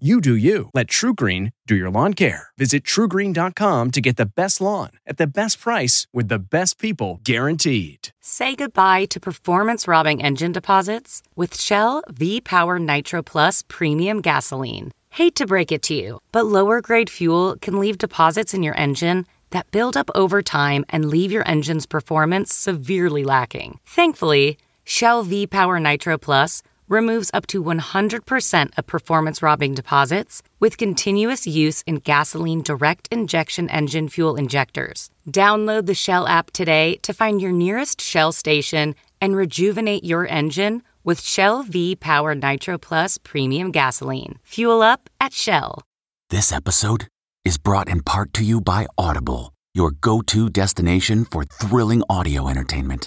You do you. Let TruGreen do your lawn care. Visit trugreen.com to get the best lawn at the best price with the best people guaranteed. Say goodbye to performance robbing engine deposits with Shell V Power Nitro Plus Premium Gasoline. Hate to break it to you, but lower grade fuel can leave deposits in your engine that build up over time and leave your engine's performance severely lacking. Thankfully, Shell V Power Nitro Plus removes up to 100% of performance robbing deposits with continuous use in gasoline direct injection engine fuel injectors. Download the Shell app today to find your nearest Shell station and rejuvenate your engine with Shell V Power Nitro Plus Premium Gasoline. Fuel up at Shell. This episode is brought in part to you by Audible, your go to destination for thrilling audio entertainment.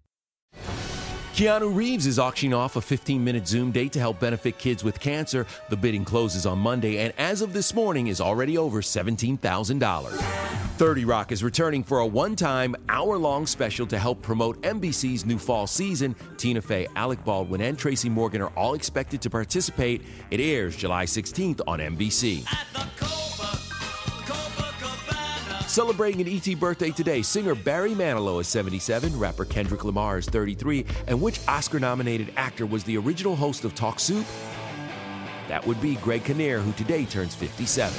Keanu Reeves is auctioning off a 15 minute Zoom date to help benefit kids with cancer. The bidding closes on Monday and as of this morning is already over $17,000. 30 Rock is returning for a one time, hour long special to help promote NBC's new fall season. Tina Fey, Alec Baldwin, and Tracy Morgan are all expected to participate. It airs July 16th on NBC. Celebrating an ET birthday today, singer Barry Manilow is 77, rapper Kendrick Lamar is 33, and which Oscar nominated actor was the original host of Talk Soup? That would be Greg Kinnear, who today turns 57.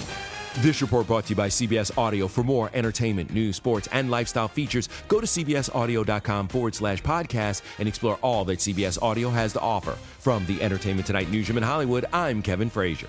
This report brought to you by CBS Audio. For more entertainment, news, sports, and lifestyle features, go to cbsaudio.com forward slash podcast and explore all that CBS Audio has to offer. From the Entertainment Tonight newsroom in Hollywood, I'm Kevin Frazier.